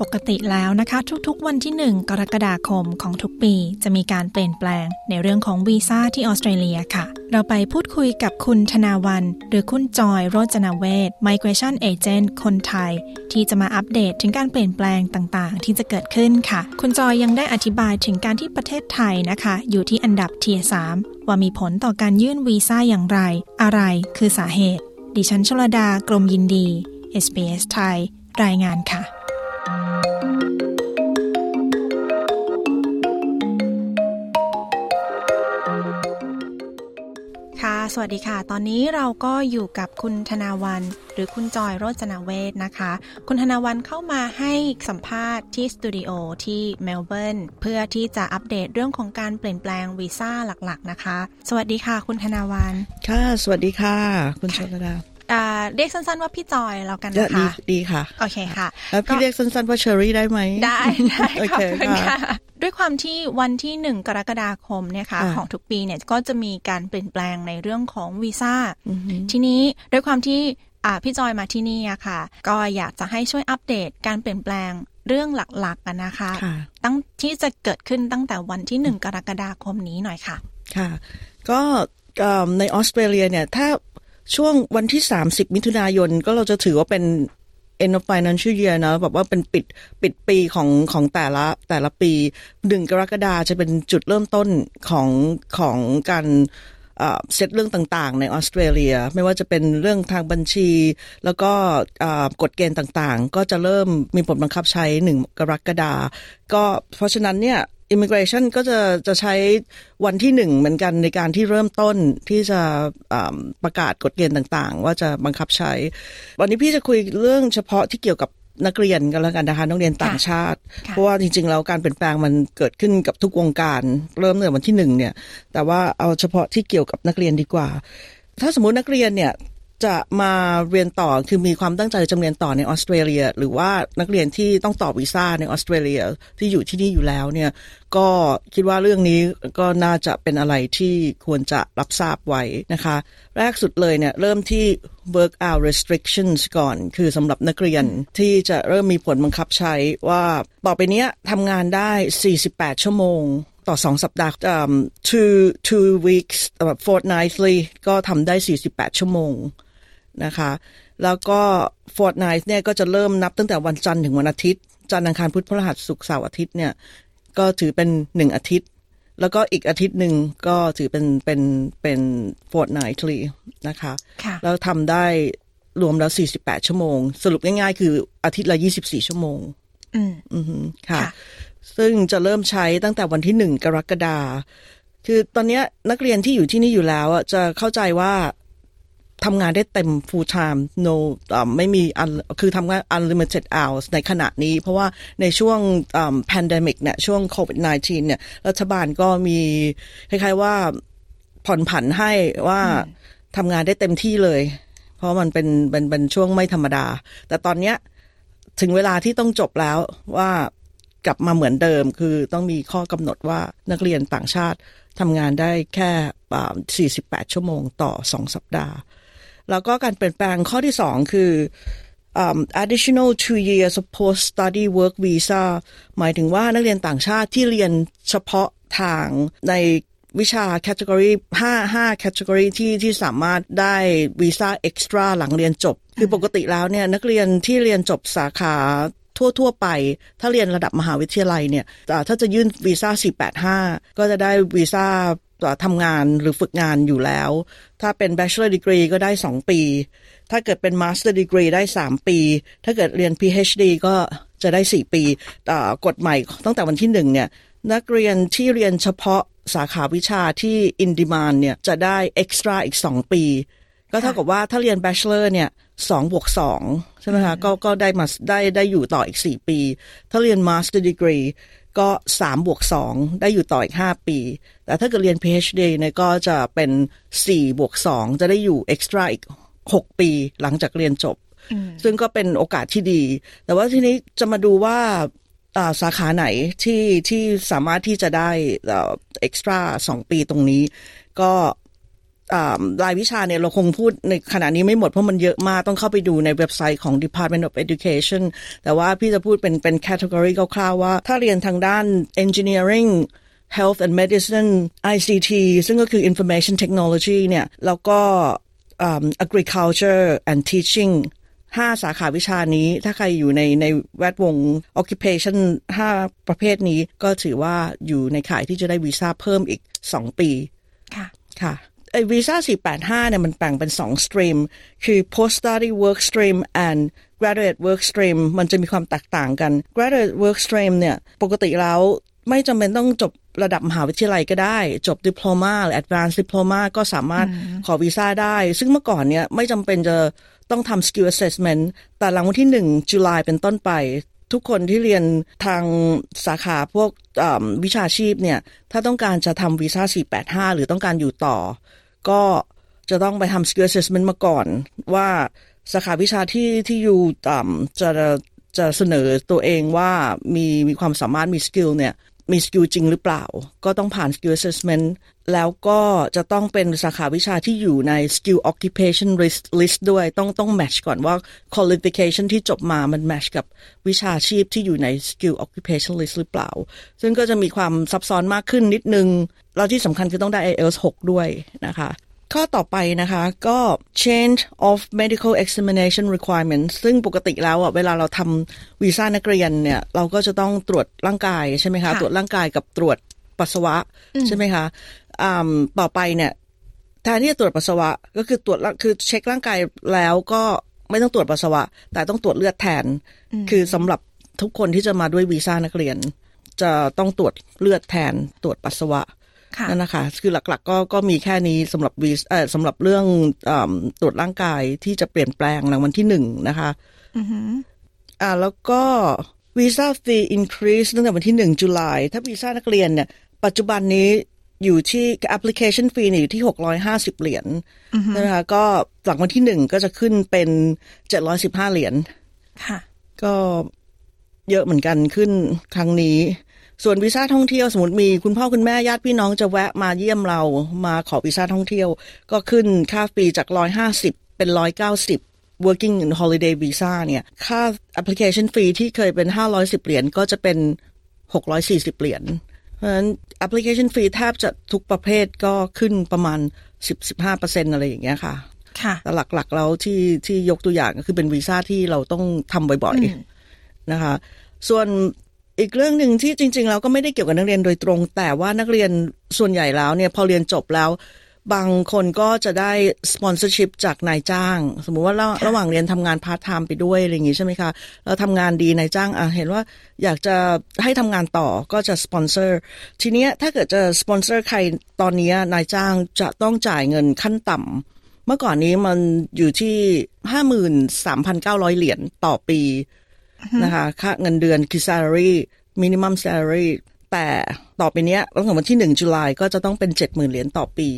ปกติแล้วนะคะ ทุกๆ วันที่ 1 กรกฎาคมของทุกปี จะมีการเปลี่ยนแปลงในเรื่องของวีซ่าที่ออสเตรเลียค่ะ เราไปพูดคุยกับคุณธนาวัน หรือคุณจอยโรจนาเวศ Migration Agent คนไทย ที่จะมาอัปเดตถึงการเปลี่ยนแปลงต่างๆ ที่จะเกิดขึ้นค่ะ คุณจอยยังได้อธิบายถึงการที่ประเทศไทยนะคะ อยู่ที่อันดับเทียสว่ามีผลต่อการยื่นวีซ่าอย่างไร อะไรคือสาเหตุ ดิฉันชลดากรมยินดี SBS ไทย รายงานค่ะ สวัสดีค่ะ ตอนนี้เราก็อยู่กับคุณธนาวัน หรือคุณจอยโรจนาเวศนะคะ คุณธนาวันเข้ามาให้สัมภาษณ์ที่สตูดิโอที่เมลเบิร์นเพื่อที่จะอัปเดตเรื่องของการเปลี่ยนแปลงวีซ่าหลักๆนะคะ สวัสดีค่ะ คุณธนาวัน ค่ะ สวัสดีค่ะ คุณชลดาเรียกสั้นๆว่าพี่จอยแล้วกันนะคะ ดีดีค่ะ โอเคค่ะ แล้วพี่เรียกสั้นๆว่าเชอรี่ได้ไหม ได้ได้ขอบคุณค่ะ ด้วยความที่วันที่หนึ่งกรกฎาคมเนี่ยค่ะของทุกปีเนี่ยก็จะมีการเปลี่ยนแปลงในเรื่องของวีซ่าทีนี้ด้วยความที่พี่จอยมาที่นี่อะค่ะ ก็อยากจะให้ช่วยอัปเดตการเปลี่ยนแปลงเรื่องหลักๆนะคะตั้งที่จะเกิดขึ้นตั้งแต่วันที่หนึ่งกรกฎาคมนี้หน่อยค่ะ ค่ะ ก็ในออสเตรเลียเนี่ยถ้าช่วงวันที่ 30 มิถุนายนก็เราจะถือว่าเป็น end of financial year นะแบบว่าเป็นปิดปิดปีของของแต่ละแต่ละปีหนึ่งกรกฎาจะเป็นจุดเริ่มต้นของของการเซตเรื่องต่างๆ ในออสเตรเลีย ไม่ว่าจะเป็นเรื่องทางบัญชี แล้วก็กฎเกณฑ์ต่างๆ ก็จะเริ่มมีผลบังคับใช้หนึ่งกรกฎาก็เพราะฉะนั้นเนี่ย immigration ก็จะจะใช้วันที่หนึ่งเหมือนกันในการที่เริ่มต้นที่จะประกาศกฎเกณฑ์ต่างๆ ว่าจะบังคับใช้ วันนี้พี่จะคุยเรื่องเฉพาะที่เกี่ยวกับนักเรียนกันแล้วกันนะคะนักเรียนต่างชาติ เพราะว่าจริงๆแล้วการเปลี่ยนแปลงมันเกิดขึ้นกับทุกวงการ เริ่มตั้งแต่วันที่หนึ่งเนี่ย แต่ว่าเอาเฉพาะที่เกี่ยวกับนักเรียนดีกว่า ถ้าสมมุตินักเรียนเนี่ย จะมาเรียนต่อคือมีความตั้งใจจะเรียนต่อในออสเตรเลีย หรือว่านักเรียนที่ต้องต่อวีซ่าในออสเตรเลียที่อยู่ที่นี่อยู่แล้วเนี่ยก็คิดว่าเรื่องนี้ก็น่าจะเป็นอะไรที่ควรจะรับทราบไว้นะคะ แรกสุดเลยเนี่ยเริ่มที่ work out restrictions ก่อน คือสำหรับนักเรียนที่จะเริ่มมีผลบังคับใช้ว่าต่อไปนี้ทำงานได้ 48 ชั่วโมงต่อสองสัปดาห์ um, two two weeks fortnightly ก็ทำได้ 48 ชั่วโมง นะคะ แล้วก็ Fortnite เนี่ยก็จะเริ่มนับตั้งแต่วันจันทร์ถึงวันอาทิตย์ จันทร์อังคารพุธพฤหัสศุกร์เสาร์อาทิตย์เนี่ย ก็ถือเป็นหนึ่งอาทิตย์ แล้วก็อีกอาทิตย์หนึ่งก็ถือเป็นเป็นเป็น fortnightly นะคะคะแล้วทำได้รวมแล้ว 48 ชั่วโมง สรุปง่ายๆ คืออาทิตย์ละ 24 ชั่วโมงอืมอืมค่ะ ซึ่งจะเริ่มใช้ตั้งแต่วันที่หนึ่งกรกฎาคือตอนนี้นักเรียนที่อยู่ที่นี่อยู่แล้วจะเข้าใจว่า ทำงานได้เต็ม full time no ไม่มีคือทำงาน unlimited hours ในขณะนี้ เพราะว่าในช่วง pandemic เนี่ยช่วง covid 19เนี่ยรัฐบาลก็มีคล้ายๆว่าผ่อนผันให้ว่าทำงานได้เต็มที่เลย เพราะมันเป็นเป็นเป็นช่วงไม่ธรรมดา แต่ตอนเนี้ยถึงเวลาที่ต้องจบแล้วว่ากลับมาเหมือนเดิม คือต้องมีข้อกำหนดว่านักเรียนต่างชาติทำงานได้แค่ 48 ชั่วโมงต่อ 2 สัปดาห์ แล้วก็การเปลี่ยนแปลงข้อที่สองคือ um, additional two years of post study work visa หมายถึงว่านักเรียนต่างชาติที่เรียนเฉพาะทางในวิชา category ห้าห้า category ที่ที่สามารถได้วีซ่า extra หลังเรียนจบ คือปกติแล้วเนี่ยนักเรียนที่เรียนจบสาขาทั่วๆไป ถ้าเรียนระดับมหาวิทยาลัยเนี่ยถ้าจะยื่นวีซ่า 485 ก็จะได้วีซ่า ทำงานหรือฝึกงานอยู่แล้ว ถ้าเป็น bachelor degree ก็ได้ 2 ปี ถ้าเกิดเป็น master degree ได้ 3 ปี ถ้าเกิดเรียน PhD ก็จะได้ 4 ปีกฎใหม่ตั้งแต่วันที่หนึ่งเนี่ยนักเรียนที่เรียนเฉพาะสาขาวิชาที่ in demand เนี่ยจะได้ extra อีก 2 ปี ก็เท่ากับว่าถ้าเรียน bachelor เนี่ยสองบวกสองใช่ไหมคะก็ก็ได้มาได้ได้อยู่ต่ออีกสี่ปี ถ้าเรียน master degree ก็สามบวกสองได้อยู่ต่ออีกห้าปี แต่ถ้าเกิดเรียน PhD เนี่ยก็จะเป็นสี่บวกสองจะได้อยู่เอ็กซ์ตร้าอีกหกปีหลังจากเรียนจบ ซึ่งก็เป็นโอกาสที่ดี แต่ว่าทีนี้จะมาดูว่าสาขาไหนที่ที่สามารถที่จะได้เอ็กซ์ตร้าสองปีตรงนี้ ก็ รายวิชาเนี่ยเราคงพูดในขณะนี้ไม่หมดเพราะมันเยอะมากต้องเข้าไปดูในเว็บไซต์ของ Department of Education แต่ว่าพี่จะพูดเป็นเป็น category คร่าวๆว่า ถ้าเรียนทางด้าน engineering health and medicine ICT ซึ่งก็คือ information technology เนี่ยแล้วก็ um, agriculture and teaching ห้าสาขาวิชานี้ ถ้าใครอยู่ในในแวดวง occupation ห้าประเภทนี้ก็ถือว่าอยู่ในข่ายที่จะได้วีซ่าเพิ่มอีกสองปี ค่ะ ค่ะไอ้ วีซ่า485เนี่ยมันแบ่งเป็น 2 stream คือ post study work stream and graduate work stream มันจะมีความแตกต่างกัน graduate work stream เนี่ยปกติแล้วไม่จำเป็นต้องจบระดับมหาวิทยาลัยก็ได้ จบดิปโลมาหรือ advanced diploma ก็สามารถขอวีซ่าได้ ซึ่งเมื่อก่อนเนี่ยไม่จำเป็นจะต้องทำ skill assessment แต่หลังวันที่ 1 จุลายเป็นต้นไป ทุกคนที่เรียนทางสาขาพวกวิชาชีพเนี่ย ถ้าต้องการจะทำวีซ่า485 หรือต้องการอยู่ต่อ ก็จะต้องไปทำ skill assessment มาก่อน ว่าสาขาวิชาที่ที่อยู่ต่ำจะจะเสนอตัวเองว่ามีมีความสามารถมี skill เนี่ยมี skill จริงหรือเปล่า ก็ต้องผ่าน skill assessment แล้วก็จะต้องเป็นสาขาวิชาที่อยู่ใน skill occupation list ด้วย ต้องต้อง match ก่อนว่า qualification ที่จบมามัน match กับวิชาชีพที่อยู่ใน skill occupation list หรือเปล่า ซึ่งก็จะมีความซับซ้อนมากขึ้นนิดนึง แล้วที่สำคัญคือต้องได้ IELTS 6 ด้วยนะคะข้อต่อไปนะคะก็ change of medical examination requirements ซึ่งปกติแล้วอะเวลาเราทำวีซ่านักเรียนเนี่ย เราก็จะต้องตรวจร่างกายใช่ไหมคะ ตรวจร่างกายกับตรวจปัสสาวะใช่ไหมคะต่อไปเนี่ยแทนที่จะตรวจปัสสาวะก็คือตรวจคือเช็คร่างกายแล้วก็ไม่ต้องตรวจปัสสาวะ แต่ต้องตรวจเลือดแทน คือสำหรับทุกคนที่จะมาด้วยวีซ่านักเรียน จะต้องตรวจเลือดแทนตรวจปัสสาวะ นั่นนะคะ คือหลักๆก็ก็มีแค่นี้สำหรับวีเออสำหรับเรื่องอตรวจร่างกายที่จะเปลี่ยนแปลงหลังวันที่หนึ่งนะคะอ่าแล้วก็ visa fee increase ตั้งแต่วันที่หนึ่ง July ถ้าวีซ่านักเรียนเนี่ย ปัจจุบันนี้อยู่ที่ application fee อยู่ที่หกร้อยห้าสิบเหรียญนะคะก็หลังวันที่หนึ่งก็จะขึ้นเป็นเจ็ดร้อยสิบห้าเหรียญค่ะ ก็เยอะเหมือนกันขึ้นครั้งนี้ ส่วนวีซ่าท่องเที่ยวสมมติมีคุณพ่อคุณแม่ญาติพี่น้องจะแวะมาเยี่ยมเรามาขอวีซ่าท่องเที่ยว ก็ขึ้นค่าฟรีจากร้อยห้าสิบเป็นร้อยเก้าสิบ working holiday visa เนี่ย ค่า application fee ที่เคยเป็นห้าร้อยสิบเหรียญก็จะเป็นหกร้อยสี่สิบเหรียญ เพราะฉะนั้น application fee แทบจะทุกประเภทก็ขึ้นประมาณสิบสิบห้าเปอร์เซ็นอะไรอย่างเงี้ยค่ะ ค่ะ แต่หลักๆ แล้วที่ที่ยกตัวอย่างก็คือเป็นวีซ่าที่เราต้องทำบ่อยๆ นะคะ ส่วน อีกเรื่องหนึ่งที่จริงๆเราก็ไม่ได้เกี่ยวกับนักเรียนโดยตรง แต่ว่านักเรียนส่วนใหญ่แล้วเนี่ยพอเรียนจบแล้วบางคนก็จะได้ sponsorship จากนายจ้าง สมมุติว่าระระหว่างเรียนทำงานพาร์ทไทม์ไปด้วยอะไรอย่างงี้ใช่ไหมคะเราทำงานดีนายจ้างอะเห็นว่าอยากจะให้ทำงานต่อก็จะสปอนเซอร์ทีเนี้ยถ้าเกิดจะสปอนเซอร์ใครตอนนี้นายจ้างจะต้องจ่ายเงินขั้นต่ำเมื่อก่อนนี้มันอยู่ที่ห้าหมื่นสามพันเก้าร้อยเหรียญต่อปี นะคะ ค่าเงินเดือนคือ salary minimum salary แต่ต่อไปนี้ตั้งแต่วันที่หนึ่ง July ก็จะต้องเป็นเจ็ดหมื่นเหรียญต่อปี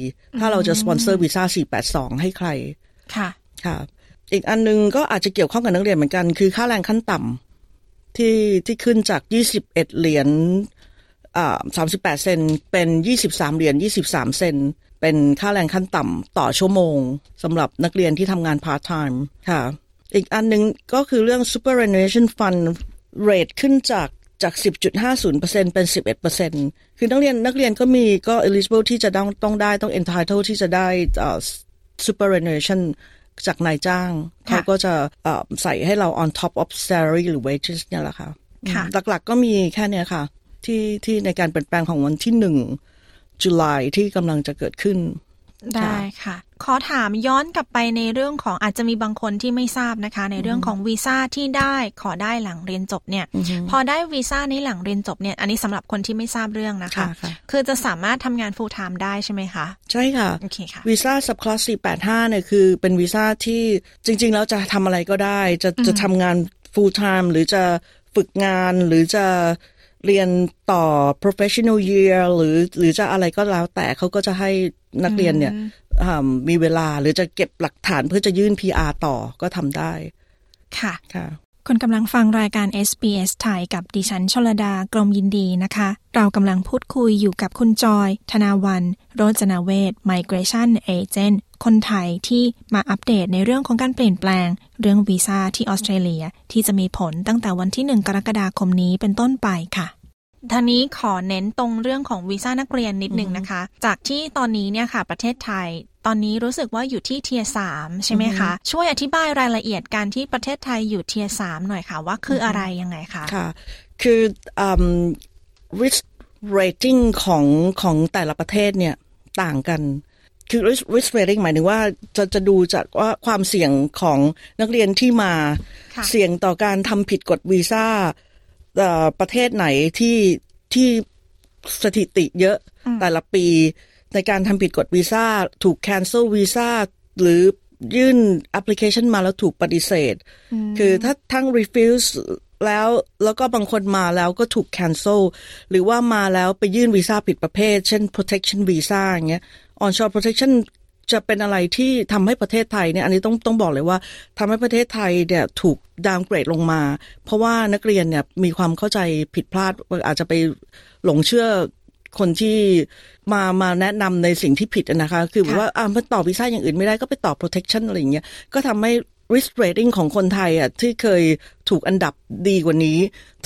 ถ้าเราจะสปอนเซอร์วีซ่าสี่แปดสองให้ใคร ค่ะ ค่ะ อีกอันนึงก็อาจจะเกี่ยวข้องกับนักเรียนเหมือนกัน คือค่าแรงขั้นต่ำที่ที่ขึ้นจากยี่สิบเอ็ดเหรียญอ่าสามสิบแปดเซนต์เป็นยี่สิบสามเหรียญยี่สิบสามเซนต์เป็นค่าแรงขั้นต่ำต่อชั่วโมงสำหรับนักเรียนที่ทำงานพาร์ทไทม์ค่ะ อีกอันนึงก็คือเรื่อง superannuation fund rate ขึ้นจากจาก 10.50%เป็น 11%คือนักเรียนนักเรียนก็มีก็ eligible ที่จะต้องต้องได้ต้อง entitled ที่จะได้ superannuation จากนายจ้าง เขาก็จะใส่ให้เรา on top of salary หรือ wages เนี่ยแหละค่ะหลักๆก็มีแค่นี้ค่ะ ที่ที่ในการเปลี่ยนแปลงของวันที่หนึ่งจุลายที่กำลังจะเกิดขึ้น ได้ค่ะ ขอถามย้อนกลับไปในเรื่องของอาจจะมีบางคนที่ไม่ทราบนะคะ ในเรื่องของวีซ่าที่ได้ขอได้หลังเรียนจบเนี่ย พอได้วีซ่าในหลังเรียนจบเนี่ย อันนี้สำหรับคนที่ไม่ทราบเรื่องนะคะ คือจะสามารถทำงาน full time ได้ใช่ไหมคะ ใช่ค่ะโอเคค่ะวีซ่า sub class 485เนี่ยคือเป็นวีซ่าที่จริง ๆ แล้วจะทำอะไรก็ได้ จะจะทำงาน full time หรือจะฝึกงานหรือจะ เรียนต่อ professional year หรือหรือจะอะไรก็แล้วแต่เขาก็จะให้นักเรียนเนี่ยมีเวลาหรือจะเก็บหลักฐานเพื่อจะยื่น PR ต่อก็ทำได้ ค่ะค่ะคุณกำลังฟังรายการ SBS ไทยกับดิฉันชลดากรมยินดีนะคะ เรากำลังพูดคุยอยู่กับคุณจอย ธนาวัน โรจนาเวศ Migration Agent คนไทยที่มาอัปเดตในเรื่องของการเปลี่ยนแปลง เรื่องวีซ่าที่ออสเตรเลียที่จะมีผลตั้งแต่วันที่ 1 กรกฎาคมนี้เป็นต้นไปค่ะท่านี้ขอเน้นตรงเรื่องของวีซ่านักเรียนนิดนึงนะคะ จากที่ตอนนี้เนี่ยค่ะ ประเทศไทย ตอนนี้รู้สึกว่าอยู่ที่เทียสามใช่ไหมคะ ช่วยอธิบายรายละเอียดการที่ประเทศไทยอยู่เทียสามหน่อยค่ะ ว่าคืออะไรยังไงคะค่ะ คือ risk rating ของของแต่ละประเทศเนี่ยต่างกัน คือ risk rating หมายถึงว่าจะจะดูจากว่าความเสี่ยงของนักเรียนที่มาเสี่ยงต่อการทำผิดกฎวีซ่าประเทศไหนที่ที่สถิติเยอะแต่ละปีในการทำผิดกฎวีซ่าถูก cancel วีซ่าหรือยื่นแอปพลิเคชันมาแล้วถูกปฏิเสธ คือถ้าทั้ง refuse แล้วแล้วก็บางคนมาแล้วก็ถูก cancel หรือว่ามาแล้วไปยื่นวีซ่าผิดประเภท เช่น protection visa อย่างเงี้ย onshore protection จะเป็นอะไรที่ทำให้ประเทศไทยเนี่ยอันนี้ต้องต้องบอกเลยว่าทำให้ประเทศไทยเนี่ยถูกดาวเกรดลงมา เพราะว่านักเรียนเนี่ยมีความเข้าใจผิดพลาดอาจจะไปหลงเชื่อคนที่มามาแนะนำในสิ่งที่ผิดนะคะ คือว่าอ่ามันต่อวีซ่าอย่างอื่นไม่ได้ก็ไปต่อ protection อะไรอย่างเงี้ยก็ทำให้ risk rating ของคนไทยอะที่เคยถูกอันดับดีกว่านี้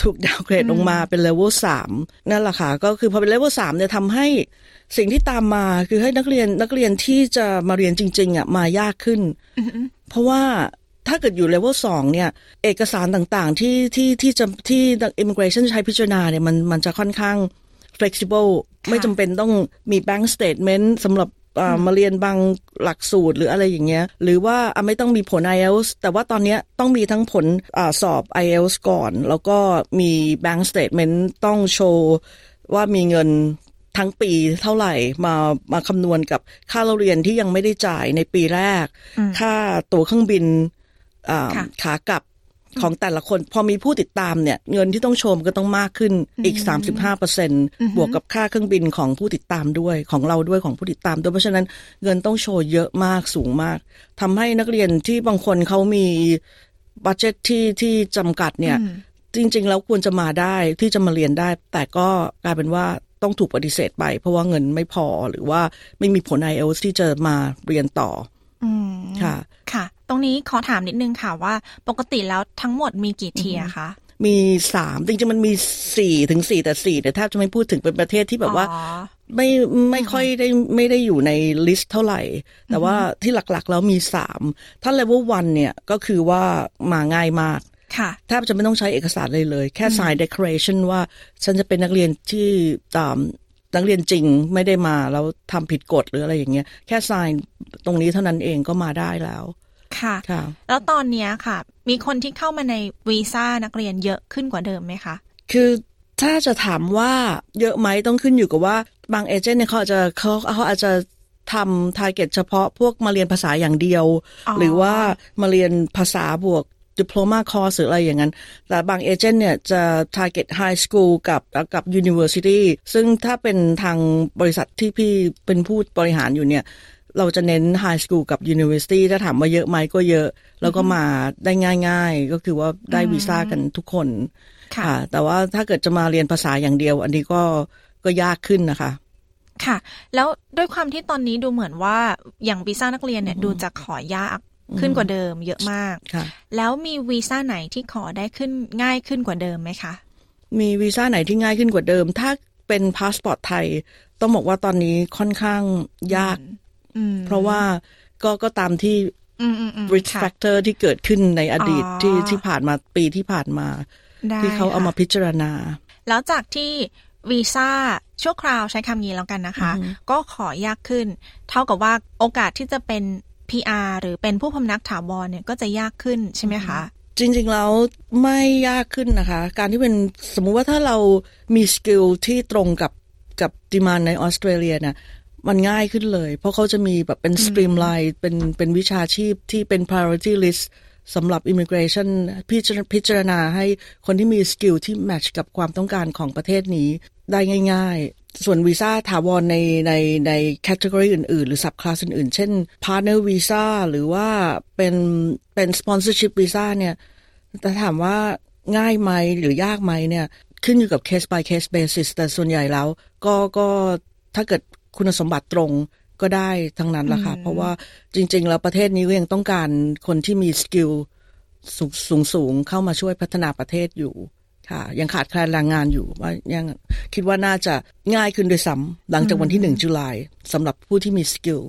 ถูกดาวเกรดลงมาเป็น level สามนั่นแหละค่ะ ก็คือพอเป็น level สามเนี่ยทำให้ สิ่งที่ตามมาคือให้นักเรียนนักเรียนที่จะมาเรียนจริง ๆอะมายากขึ้น เพราะว่าถ้าเกิดอยู่เลเวลสองเนี่ย เอกสารต่างๆที่ที่ที่จะที่ immigration ใช้พิจารณาเนี่ยมันมันจะค่อนข้าง flexible ไม่จำเป็นต้องมี bank statement สำหรับมาเรียนบางหลักสูตรหรืออะไรอย่างเงี้ย หรือว่าไม่ต้องมีผล IELTS แต่ว่าตอนนี้ต้องมีทั้งผลอสอบ IELTS ก่อน แล้วก็มี bank statement ต้องโชว์ว่ามีเงิน ทั้งปีเท่าไหร่มามาคำนวณกับค่าเราเรียนที่ยังไม่ได้จ่ายในปีแรก ค่าตั๋วเครื่องบินขากลับของแต่ละคน พอมีผู้ติดตามเนี่ย เงินที่ต้องชมก็ต้องมากขึ้นอีก 35เปอร์เซ็นบวกกับค่าเครื่องบินของผู้ติดตามด้วยของเราด้วยของผู้ติดตามด้วยเพราะฉะนั้นเงินต้องโชว์เยอะมากสูงมากทำให้นักเรียนที่บางคนเขามีบัตเจ็ตที่ที่จำกัดเนี่ย จริง ๆ แล้วควรจะมาได้ที่จะมาเรียนได้ แต่ก็กลายเป็นว่า ต้องถูกปฏิเสธไป เพราะว่าเงินไม่พอหรือว่าไม่มีผล i อ l t s ที่จะมาเรียนต่ออืค่ะ ค่ะ ตรงนี้ขอถามนิดนึงค่ะว่าปกติแล้วทั้งหมดมีกี่เทียคะมีสามจริงๆมันมีสี่ถึงสี่แต่สี่แต่แทบจะไม่พูดถึงเป็นประเทศที่แบบว่าไม่ไม่ค่อยได้ไม่ได้อยู่ในลิสต์เท่าไหร่ แต่ว่าที่หลักๆแล้วมีสามถ้าเลเวลวันเนี่ยก็คือว่ามาง่ายมาก แทบจะไม่ต้องใช้เอกสารเลยเลย แค่ sign declaration ว่าฉันจะเป็นนักเรียนที่ตามนักเรียนจริงไม่ได้มาแล้วทำผิดกฎหรืออะไรอย่างเงี้ย แค่ sign ตรงนี้เท่านั้นเองก็มาได้แล้วค่ะค่ะ แล้วตอนนี้ค่ะ มีคนที่เข้ามาในวีซ่านักเรียนเยอะขึ้นกว่าเดิมไหมคะ คือถ้าจะถามว่าเยอะไหมต้องขึ้นอยู่กับว่า บาง agent เนี่ยเขาอาจจะเขาเขาอาจจะทำ target เฉพาะพวกมาเรียนภาษาอย่างเดียว หรือว่ามาเรียนภาษาบวก diploma course หรืออะไรอย่างนั้น แต่บาง agent เนี่ยจะ target high school กับกับ university ซึ่งถ้าเป็นทางบริษัทที่พี่เป็นผู้บริหารอยู่เนี่ยเราจะเน้น high school กับ university ถ้าถามว่าเยอะไหมก็เยอะ แล้วก็มาได้ง่าย ๆ ก็คือว่าได้วีซ่ากันทุกคน ค่ะ แต่ว่าถ้าเกิดจะมาเรียนภาษาอย่างเดียว อันนี้ก็ก็ยากขึ้นนะคะ ค่ะ แล้วด้วยความที่ตอนนี้ดูเหมือนว่าอย่างวีซ่านักเรียนเนี่ยดูจะขอยาก ขึ้นกว่าเดิมเยอะมากแล้วมีวีซ่าไหนที่ขอได้ขึ้นง่ายขึ้นกว่าเดิมไหมคะ มีวีซ่าไหนที่ง่ายขึ้นกว่าเดิม ถ้าเป็นพาสปอร์ตไทย ต้องบอกว่าตอนนี้ค่อนข้างยาก เพราะว่าก็ก็ตามที่ risk factor ที่เกิดขึ้นในอดีตที่ที่ผ่านมาปีที่ผ่านมา ที่เขาเอามาพิจารณา แล้วจากที่วีซ่าชั่วคราวใช้คำนี้แล้วกันนะคะ ก็ขอยากขึ้น เท่ากับว่าโอกาสที่จะเป็น PR หรือเป็นผู้พำนักถาวรเนี่ยก็จะยากขึ้นใช่ไหมคะจริงๆแล้วไม่ยากขึ้นนะคะ การที่เป็นสมมุติว่าถ้าเรามี skill ที่ตรงกับกับ demand ในออสเตรเลียเนี่ยมันง่ายขึ้นเลย เพราะเขาจะมีแบบเป็น streamline เป็นเป็นวิชาชีพที่เป็น priority list สำหรับ immigration พิจพิจารณาให้คนที่มี skill ที่ match กับความต้องการของประเทศนี้ได้ง่ายส่วนวีซ่าถาวรในในใน category อื่น ๆ หรือ subclass อื่น ๆ เช่น partner visa หรือว่าเป็นเป็น sponsorship visa เนี่ยแต่ถามว่าง่ายไหมหรือยากไหมเนี่ย ขึ้นอยู่กับ case by case basis แต่ส่วนใหญ่แล้ว ก็ก็ถ้าเกิดคุณสมบัติตรงก็ได้ทั้งนั้นแหละค่ะ เพราะว่าจริง ๆ แล้วประเทศนี้ก็ยังต้องการคนที่มี skill สูงสูงเข้ามาช่วยพัฒนาประเทศอยู่ ค่ะ ยังขาดแคลนแรงงานอยู่ว่ายังคิดว่าน่าจะง่ายขึ้นด้วยซ้ำหลังจากวันที่หนึ่ง July สำหรับผู้ที่มี skill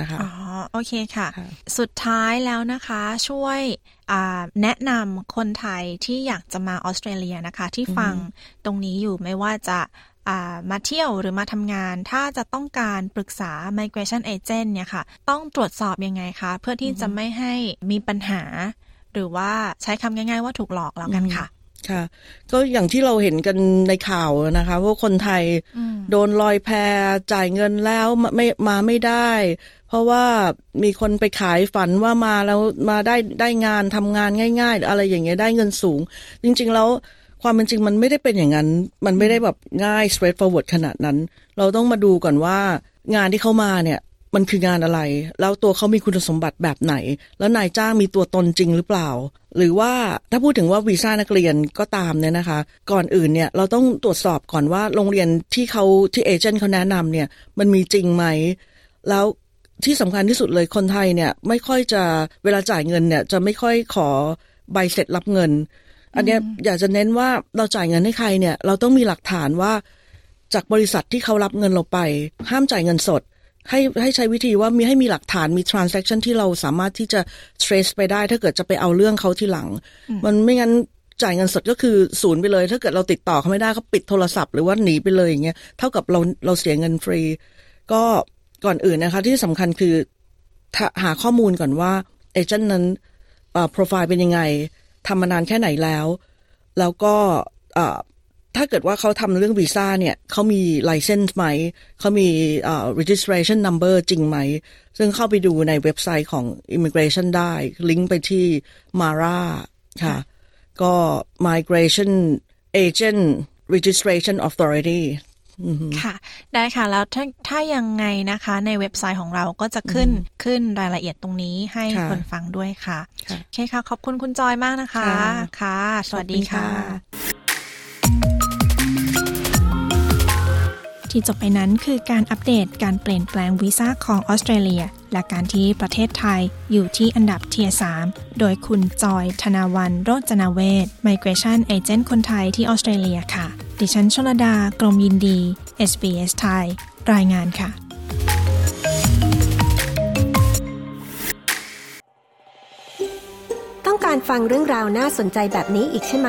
นะคะอ๋อโอเคค่ะค่ะ สุดท้ายแล้วนะคะช่วยแนะนำคนไทยที่อยากจะมาออสเตรเลียนะคะ ที่ฟังตรงนี้อยู่ไม่ว่าจะมาเที่ยวหรือมาทำงาน ถ้าจะต้องการปรึกษา migration agent เนี่ยค่ะ ต้องตรวจสอบยังไงคะ เพื่อที่จะไม่ให้มีปัญหา หรือว่าใช้คำง่าย ๆ ว่าถูกหลอกแล้วกันค่ะ ค่ะ ก็อย่างที่เราเห็นกันในข่าวนะคะว่าคนไทยโดนลอยแพจ่ายเงินแล้วไม่มาไม่ได้ เพราะว่ามีคนไปขายฝันว่ามาแล้วมาได้ได้งานทำงานง่าย ๆ อะไรอย่างเงี้ยได้เงินสูง จริง ๆ แล้วความเป็นจริงมันไม่ได้เป็นอย่างนั้น มันไม่ได้แบบง่าย straight forward ขนาดนั้น เราต้องมาดูก่อนว่างานที่เขามาเนี่ย มันคืองานอะไร แล้วตัวเขามีคุณสมบัติแบบไหน แล้วนายจ้างมีตัวตนจริงหรือเปล่า หรือว่าถ้าพูดถึงว่าวีซ่านักเรียนก็ตามเนี่ยนะคะ ก่อนอื่นเนี่ยเราต้องตรวจสอบก่อนว่าโรงเรียนที่เขาที่เอเจนต์เขาแนะนำเนี่ยมันมีจริงไหม แล้วที่สำคัญที่สุดเลยคนไทยเนี่ยไม่ค่อยจะเวลาจ่ายเงินเนี่ยจะไม่ค่อยขอใบเสร็จรับเงิน อันนี้อยากจะเน้นว่าเราจ่ายเงินให้ใครเนี่ย เราต้องมีหลักฐานว่าจากบริษัทที่เขารับเงินเราไป ห้ามจ่ายเงินสด ให้ให้ใช้วิธีว่ามีให้มีหลักฐานมี transaction ที่เราสามารถที่จะ trace ไปได้ ถ้าเกิดจะไปเอาเรื่องเขาที่หลัง มันไม่งั้นจ่ายเงินสดก็คือศูนย์ไปเลย ถ้าเกิดเราติดต่อเขาไม่ได้เขาปิดโทรศัพท์หรือว่าหนีไปเลยอย่างเงี้ยเท่ากับเราเราเสียเงินฟรี ก็ก่อนอื่นนะคะ ที่สำคัญคือหาข้อมูลก่อนว่าเอเจนต์นั้นโปรไฟล์เป็นยังไงทำมานานแค่ไหนแล้ว แล้วก็ ถ้าเกิดว่าเขาทำเรื่องวีซ่าเนี่ยเขามีไลเซนส์ไหม เขามี registration number จริงไหม ซึ่งเข้าไปดูในเว็บไซต์ของ immigration ได้ ลิงก์ไปที่ MARA ค่ะ ก็ migration agent registration authority ค่ะ ได้ค่ะ แล้วถ้าถ้ายังไงนะคะ ในเว็บไซต์ของเราก็จะขึ้นขึ้นรายละเอียดตรงนี้ให้คนฟังด้วยค่ะ โอเคค่ะ ขอบคุณคุณจอยมากนะคะ ค่ะ สวัสดีค่ะ ที่จบไปนั้นคือการอัปเดตการเปลี่ยนแปลงวีซ่าของออสเตรเลีย และการที่ประเทศไทยอยู่ที่อันดับเทีย3โดยคุณจอย ธนาวันโรจนาเวศ Migration Agent คนไทยที่ออสเตรเลียค่ะ ดิฉันชลดา กรมยินดี SBS ไทย รายงานค่ะต้องการฟังเรื่องราวน่าสนใจแบบนี้อีกใช่ไหม